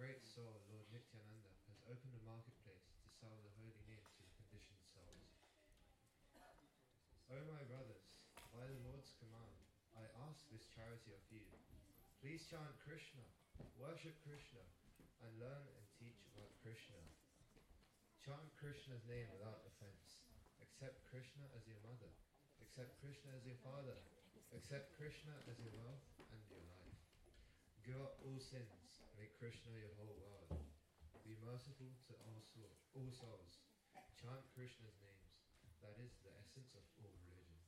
great soul, Lord Nityananda, has opened a marketplace to sell the holy name to the conditioned souls. O my brothers, by the Lord's command, I ask this charity of you. Please chant Krishna, worship Krishna, and learn and teach about Krishna. Chant Krishna's name without offense. Accept Krishna as your mother. Accept Krishna as your father. Accept Krishna as your wealth and your life. Give up all sins. Make Krishna your whole world. Be merciful to all, soul, all souls. Chant Krishna's names. That is the essence of all religion.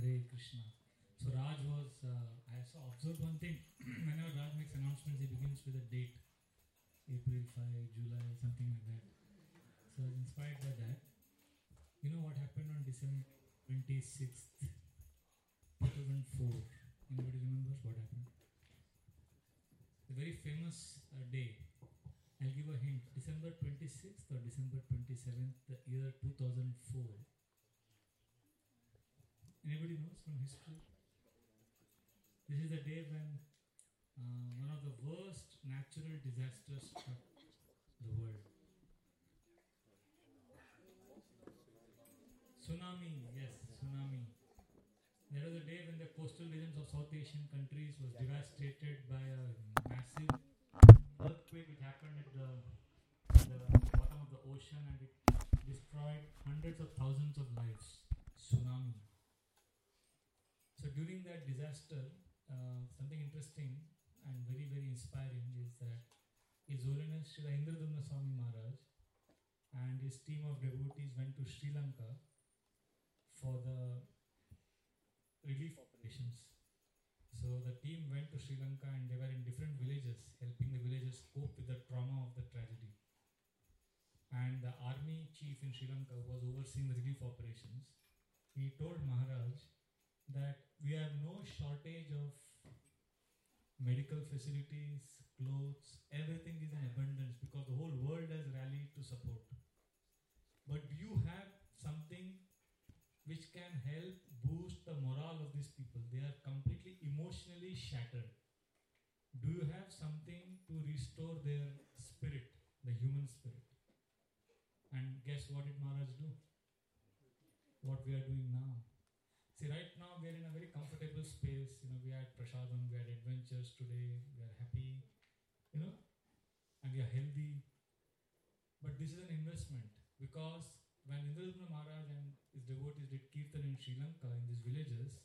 Hare Krishna. So Raj was, uh, I saw observed one thing. Whenever Raj makes announcements, he begins with a date. April 5, July, something like that. So I was inspired by that. You know what happened on December 26th, 2004? Anybody remembers what happened? A very famous uh, day. I'll give a hint. December 26th or December 27th, the year 2004. Anybody knows from history? This is the day when uh, one of the worst natural disasters struck the world. Tsunami, yes, tsunami. That was the day when the coastal regions of South Asian countries was devastated by a massive earthquake which happened at the, the bottom of the ocean and it destroyed hundreds of thousands of lives. Tsunami. So during that disaster, uh, something interesting and very very inspiring is that His Holiness Srila Indradyumna Swami Maharaj and his team of devotees went to Sri Lanka for the relief operations. So the team went to Sri Lanka and they were in different villages, helping the villagers cope with the trauma of the tragedy. And the army chief in Sri Lanka was overseeing the relief operations. He told Maharaj that we have no shortage of medical facilities, clothes, everything is in abundance because the whole world has rallied to support. But do you have something which can help boost the morale of these people? They are completely emotionally shattered. Do you have something to restore their spirit, the human spirit? And guess what did Maharaj do? What we are doing now. See, right now we are in a very comfortable space. You know, we had prasadam, we had adventures today, we are happy, you know, and we are healthy. But this is an investment because when Indradyumna Maharaj and his devotees did kirtan in Sri Lanka in these villages,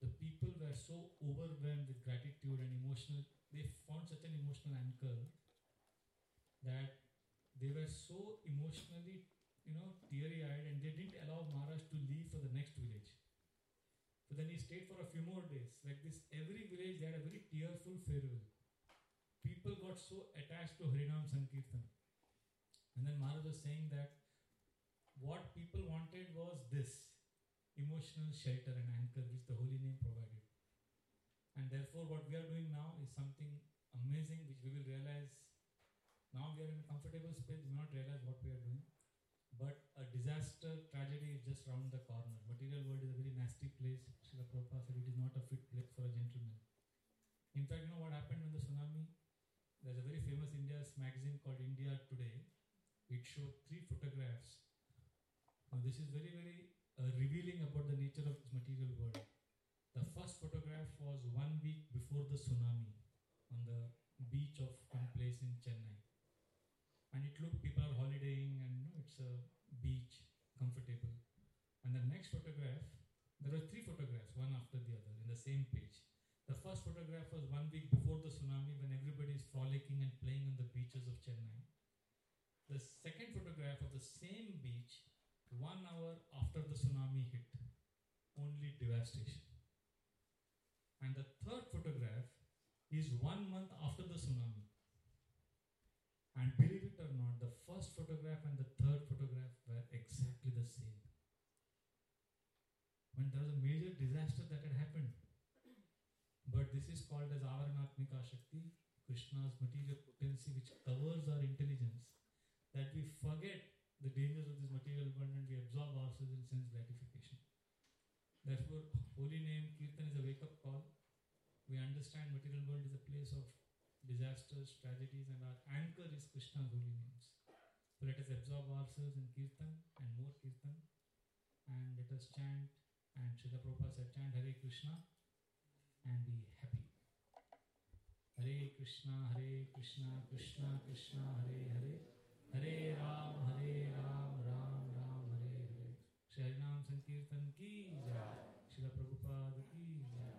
the people were so overwhelmed with gratitude and emotional. They found such an emotional anchor that they were so emotionally, you know, teary-eyed, and they didn't allow Maharaj to leave for the next village. So then he stayed for a few more days. Like this, every village they had a very tearful farewell. People got so attached to Harinam Sankirtan. And then Maharaj was saying that what people wanted was this emotional shelter and anchor which the holy name provided. And therefore, what we are doing now is something amazing which we will realize. Now we are in a comfortable space, we will not realize what we are doing. But a disaster, tragedy is just round the corner. Material world is a very nasty place. Srila Prabhupada said it is not a fit place for a gentleman. In fact, you know what happened when the tsunami? There's a very famous India's magazine called India Today. It showed three photographs. Now, this is very, very uh, revealing about the nature of this material world. The first photograph was one week before the tsunami on the beach of one place in Chennai. And it looked people are holidaying and you know, it's a beach, comfortable. And the next photograph, there were three photographs, one after the other, in the same page. The first photograph was one week before the tsunami when everybody is frolicking and playing on the beaches of Chennai. The second the same beach, one hour after the tsunami hit, only devastation. And the third photograph is one month after the tsunami. And believe it or not, the first photograph and the third photograph were exactly the same. When there was a major disaster that had happened. But this is called as Avaranatmika Shakti, Krishna's material potency, which covers our intelligence, that we forget the dangers of this material world and we absorb ourselves in sense gratification. Therefore, holy name Kirtan is a wake up call. We understand material world is a place of disasters, tragedies, and our anchor is Krishna's holy names. So let us absorb ourselves in Kirtan and more Kirtan, and let us chant. And Srila Prabhupada said, chant Hare Krishna and be happy. Hare Krishna, Hare Krishna, Krishna Krishna, Hare Hare, हरे राम हरे राम राम राम, हरे हरे। श्री नाम संकीर्तन की जय। श्रीला प्रभुपाद की जय।